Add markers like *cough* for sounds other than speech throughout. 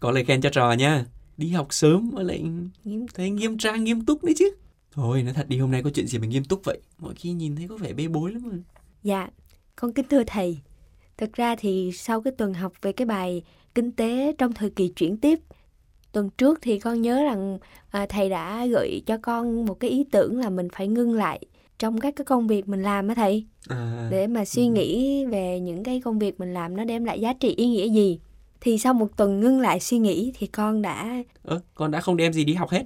có lời khen cho trò nha. Đi học sớm mà lại Nghiêm- thấy nghiêm trang nghiêm túc đấy chứ. Thôi nói thật đi hôm nay có chuyện gì mà nghiêm túc vậy? Mọi khi nhìn thấy có vẻ bê bối lắm mà. Dạ, con kính thưa thầy. Thực ra thì sau cái tuần học về cái bài kinh tế trong thời kỳ chuyển tiếp, tuần trước thì con nhớ rằng à, thầy đã gợi cho con một cái ý tưởng là mình phải ngưng lại trong các cái công việc mình làm á thầy. À, để mà suy nghĩ về những cái công việc mình làm nó đem lại giá trị ý nghĩa gì. Thì sau một tuần ngưng lại suy nghĩ thì con đã ơ con đã không đem gì đi học hết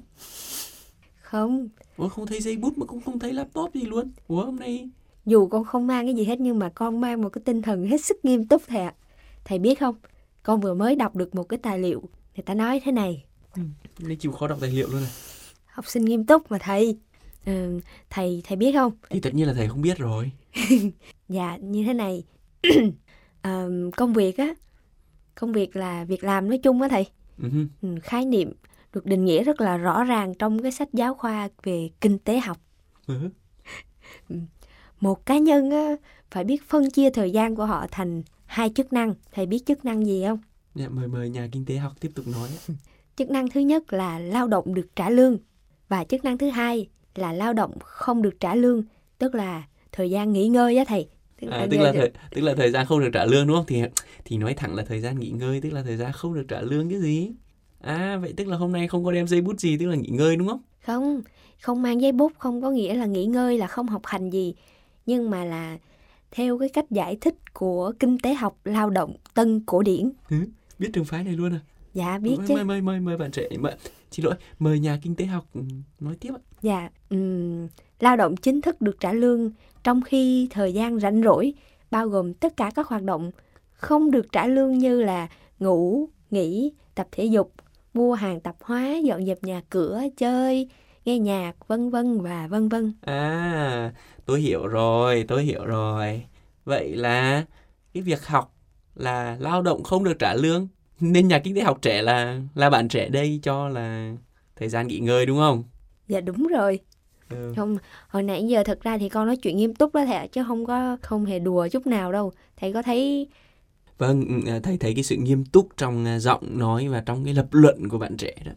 không ủa không thấy giấy bút mà cũng không thấy laptop gì luôn ủa hôm nay dù con không mang cái gì hết nhưng mà con mang một cái tinh thần hết sức nghiêm túc thầy ạ. Thầy biết không, con vừa mới đọc được một cái tài liệu, người ta nói thế này, hôm nay chịu khó đọc tài liệu luôn này học sinh nghiêm túc mà thầy. Ừ, thầy thầy biết không? thì tất nhiên là thầy không biết rồi *laughs* Dạ như thế này. *clears throat* Ờ, công việc á, công việc là việc làm nói chung á thầy. Ừ, khái niệm được định nghĩa rất là rõ ràng trong cái sách giáo khoa về kinh tế học. Hứ. *laughs* Một cá nhân á, phải biết phân chia thời gian của họ thành hai chức năng. Thầy biết chức năng gì không? dạ, mời mời nhà kinh tế học tiếp tục nói. *laughs* Chức năng thứ nhất là lao động được trả lương và chức năng thứ hai là lao động không được trả lương, tức là thời gian nghỉ ngơi á thầy. À, tức là thời, tức là thời gian không được trả lương đúng không? Thì thì nói thẳng là thời gian nghỉ ngơi tức là thời gian không được trả lương cái gì? À vậy tức là hôm nay không có đem giấy bút gì tức là nghỉ ngơi đúng không? không, không mang giấy bút không có nghĩa là nghỉ ngơi là không học hành gì, nhưng mà là theo cái cách giải thích của kinh tế học lao động tân cổ điển. Biết trường phái này luôn à? Dạ biết mời, chứ. mời mời mời mời bạn trẻ mời, xin lỗi mời nhà kinh tế học ừ, nói tiếp ạ. Dạ, ừm, lao động chính thức được trả lương trong khi thời gian rảnh rỗi bao gồm tất cả các hoạt động không được trả lương như là ngủ, nghỉ, tập thể dục, mua hàng tạp hóa, dọn dẹp nhà cửa, chơi, nghe nhạc, vân vân và vân vân. À tôi hiểu rồi tôi hiểu rồi. Vậy là cái việc học là lao động không được trả lương nên nhà kinh tế học trẻ là là bạn trẻ đây cho là thời gian nghỉ ngơi đúng không? Dạ đúng rồi. Ừ. Không, hồi nãy giờ thật ra thì con nói chuyện nghiêm túc đó thầy ạ, chứ không có không hề đùa chút nào đâu. Thầy có thấy Vâng, ừ, à, thầy thấy cái sự nghiêm túc trong à, giọng nói và trong cái lập luận của bạn trẻ đó.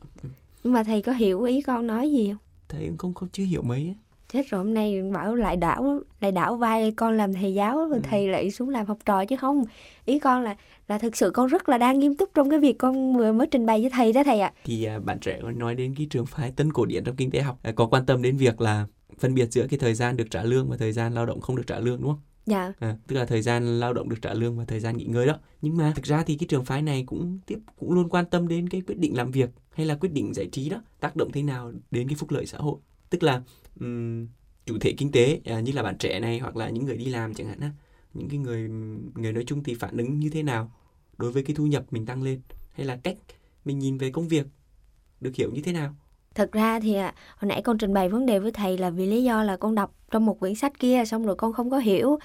nhưng mà thầy có hiểu ý con nói gì không? Thầy cũng không không chưa hiểu mấy. á. Chết rồi hôm nay bảo lại đảo lại đảo vai con làm thầy giáo rồi thầy lại xuống làm học trò chứ không. Ý con là là thực sự con rất là đang nghiêm túc trong cái việc con vừa mới trình bày với thầy đó thầy ạ. Thì à, bạn trẻ nói đến cái trường phái tân cổ điển trong kinh tế học à, có quan tâm đến việc là phân biệt giữa cái thời gian được trả lương và thời gian lao động không được trả lương đúng không? Dạ, À, tức là thời gian lao động được trả lương và thời gian nghỉ ngơi đó. Nhưng mà thực ra thì cái trường phái này cũng tiếp cũng luôn quan tâm đến cái quyết định làm việc hay là quyết định giải trí đó tác động thế nào đến cái phúc lợi xã hội. Tức là um, chủ thể kinh tế à, như là bạn trẻ này hoặc là những người đi làm chẳng hạn á, những cái người người nói chung thì phản ứng như thế nào đối với cái thu nhập mình tăng lên hay là cách mình nhìn về công việc được hiểu như thế nào. thật ra thì à, hồi nãy con trình bày vấn đề với thầy là vì lý do là con đọc trong một quyển sách kia xong rồi con không có hiểu.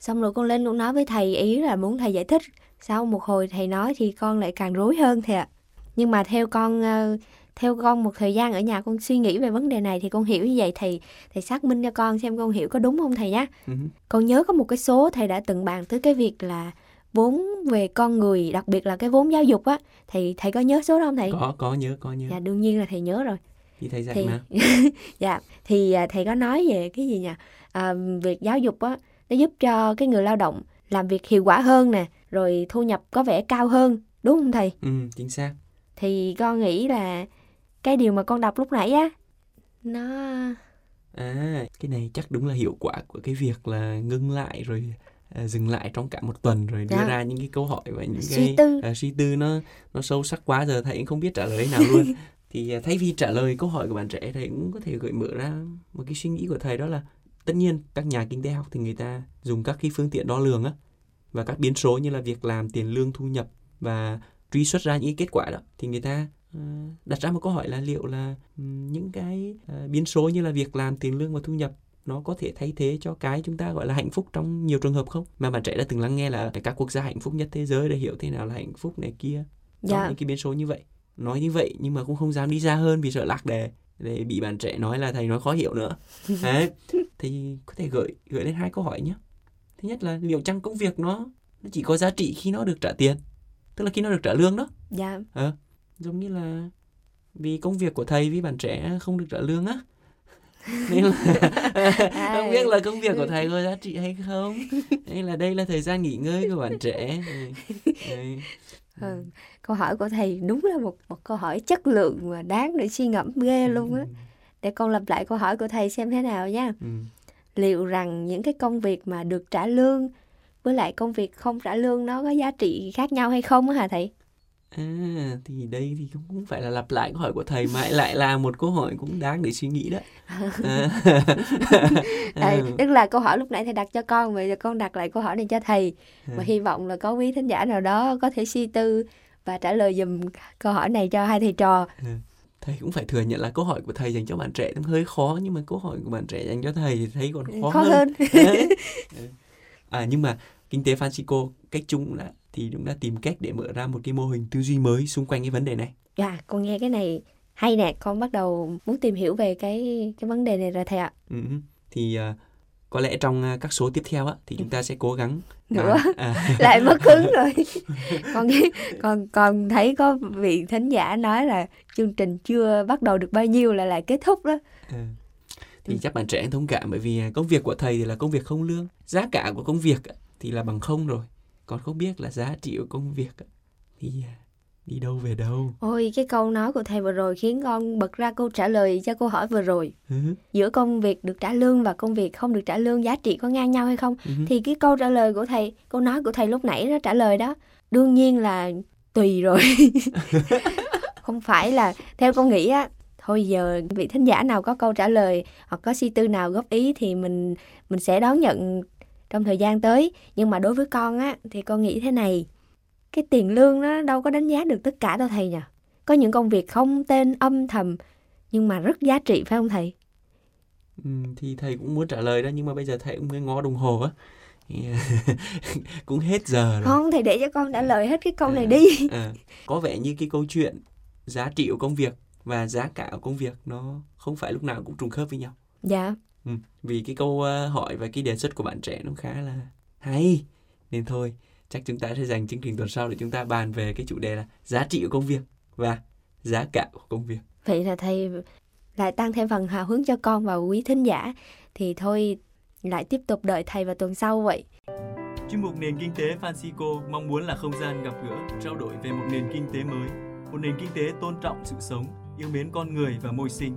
Xong rồi con lên con nói với thầy ý là muốn thầy giải thích. Sau một hồi thầy nói thì con lại càng rối hơn thầy ạ. Nhưng mà theo con ờ, theo con một thời gian ở nhà con suy nghĩ về vấn đề này thì con hiểu như vậy thầy thầy xác minh cho con xem con hiểu có đúng không thầy nhé. Ừ. Con nhớ có một cái số thầy đã từng bàn tới cái việc là vốn về con người, đặc biệt là cái vốn giáo dục á. Thầy thầy có nhớ số đó không thầy? Có có nhớ có nhớ. Dạ đương nhiên là thầy nhớ rồi. Thì thầy dạy Thì mà. *laughs* dạ thì à, thầy có nói về cái gì nhỉ? À, việc giáo dục á nó giúp cho cái người lao động làm việc hiệu quả hơn nè, rồi thu nhập có vẻ cao hơn, đúng không thầy? Ừ, chính xác. Thì con nghĩ là cái điều mà con đọc lúc nãy á nó À, cái này chắc đúng là hiệu quả của cái việc là ngưng lại rồi à, dừng lại trong cả một tuần rồi đưa Dạ. ra những cái câu hỏi và những Suy cái tư. à, suy tư nó nó sâu sắc quá giờ thầy cũng không biết trả lời nào luôn. *laughs* thì à, thay vì trả lời câu hỏi của bạn trẻ thầy cũng có thể gợi mở ra một cái suy nghĩ của thầy đó là tất nhiên các nhà kinh tế học thì người ta dùng các cái phương tiện đo lường á và các biến số như là việc làm tiền lương thu nhập và truy xuất ra những cái kết quả đó thì người ta đặt ra một câu hỏi là liệu là những cái à, biến số như là việc làm tiền lương và thu nhập nó có thể thay thế cho cái chúng ta gọi là hạnh phúc trong nhiều trường hợp không? Mà bạn trẻ đã từng lắng nghe là các quốc gia hạnh phúc nhất thế giới để hiểu thế nào là hạnh phúc này kia trong dạ. những cái biến số như vậy. Nói như vậy nhưng mà cũng không dám đi ra hơn vì sợ lạc đề để bị bạn trẻ nói là thầy nói khó hiểu nữa. *laughs* Đấy thì có thể gợi gợi lên hai câu hỏi nhé. Thứ nhất là liệu chăng công việc nó nó chỉ có giá trị khi nó được trả tiền tức là khi nó được trả lương đó? Dạ giống như là vì công việc của thầy với bạn trẻ không được trả lương á. *laughs* Nên là *laughs* không biết là công việc của thầy có giá trị hay không. Hay là đây là thời gian nghỉ ngơi của bạn trẻ. Ừ. câu hỏi của thầy đúng là một một câu hỏi chất lượng và đáng để suy ngẫm ghê luôn á. Để con lặp lại câu hỏi của thầy xem thế nào nha. Ừ. liệu rằng những cái công việc mà được trả lương với lại công việc không trả lương nó có giá trị khác nhau hay không hả thầy À, thì đây thì cũng phải là lặp lại câu hỏi của thầy mà lại là một câu hỏi cũng đáng để suy nghĩ đó. À. *laughs* à, tức là câu hỏi lúc nãy thầy đặt cho con, bây giờ con đặt lại câu hỏi này cho thầy. À. Và hy vọng là có quý thính giả nào đó có thể suy tư và trả lời dùm câu hỏi này cho hai thầy trò. À. Thầy cũng phải thừa nhận là câu hỏi của thầy dành cho bạn trẻ cũng hơi khó nhưng mà câu hỏi của bạn trẻ dành cho thầy thì thấy còn khó, khó hơn. hơn. *laughs* à nhưng mà kinh tế Francisco cách chung là thì cũng đã tìm cách để mở ra một cái mô hình tư duy mới xung quanh cái vấn đề này. Dạ, yeah, con nghe cái này hay nè, con bắt đầu muốn tìm hiểu về cái cái vấn đề này rồi thầy ạ. Ừ, thì uh, có lẽ trong uh, các số tiếp theo á thì chúng ta sẽ cố gắng nữa à. *laughs* lại mất hứng rồi con con con thấy có vị thính giả nói là chương trình chưa bắt đầu được bao nhiêu là lại kết thúc đó à. thì ừ. chắc bạn trẻ thông cảm bởi vì công việc của thầy thì là công việc không lương giá cả của công việc thì là bằng không rồi con không biết là giá trị của công việc thì à, đi đâu về đâu? Ôi cái câu nói của thầy vừa rồi khiến con bật ra câu trả lời cho câu hỏi vừa rồi. Ừ. giữa công việc được trả lương và công việc không được trả lương giá trị có ngang nhau hay không? Ừ. thì cái câu trả lời của thầy câu nói của thầy lúc nãy nó trả lời đó đương nhiên là tùy rồi. *laughs* *laughs* Không phải là theo con nghĩ á thôi giờ vị thính giả nào có câu trả lời hoặc có suy tư nào góp ý thì mình mình sẽ đón nhận trong thời gian tới. Nhưng mà đối với con á thì con nghĩ thế này. Cái tiền lương nó đâu có đánh giá được tất cả đâu thầy nhỉ có những công việc không tên âm thầm nhưng mà rất giá trị phải không thầy? Ừ, thì thầy cũng muốn trả lời đó nhưng mà bây giờ thầy cũng mới ngó đồng hồ á. *laughs* Cũng hết giờ rồi. Không thầy để cho con trả lời hết cái câu này à, đi à, có vẻ như cái câu chuyện giá trị của công việc và giá cả của công việc nó không phải lúc nào cũng trùng khớp với nhau. Dạ Ừ, vì cái câu uh, hỏi và cái đề xuất của bạn trẻ nó khá là hay. Nên thôi chắc chúng ta sẽ dành chương trình tuần sau để chúng ta bàn về cái chủ đề là giá trị của công việc và giá cả của công việc. Vậy là thầy lại tăng thêm phần hào hứng cho con và quý thính giả. Thì thôi lại tiếp tục đợi thầy vào tuần sau vậy. Chuyên mục nền kinh tế Francisco mong muốn là không gian gặp gỡ trao đổi về một nền kinh tế mới một nền kinh tế tôn trọng sự sống yêu mến con người và môi sinh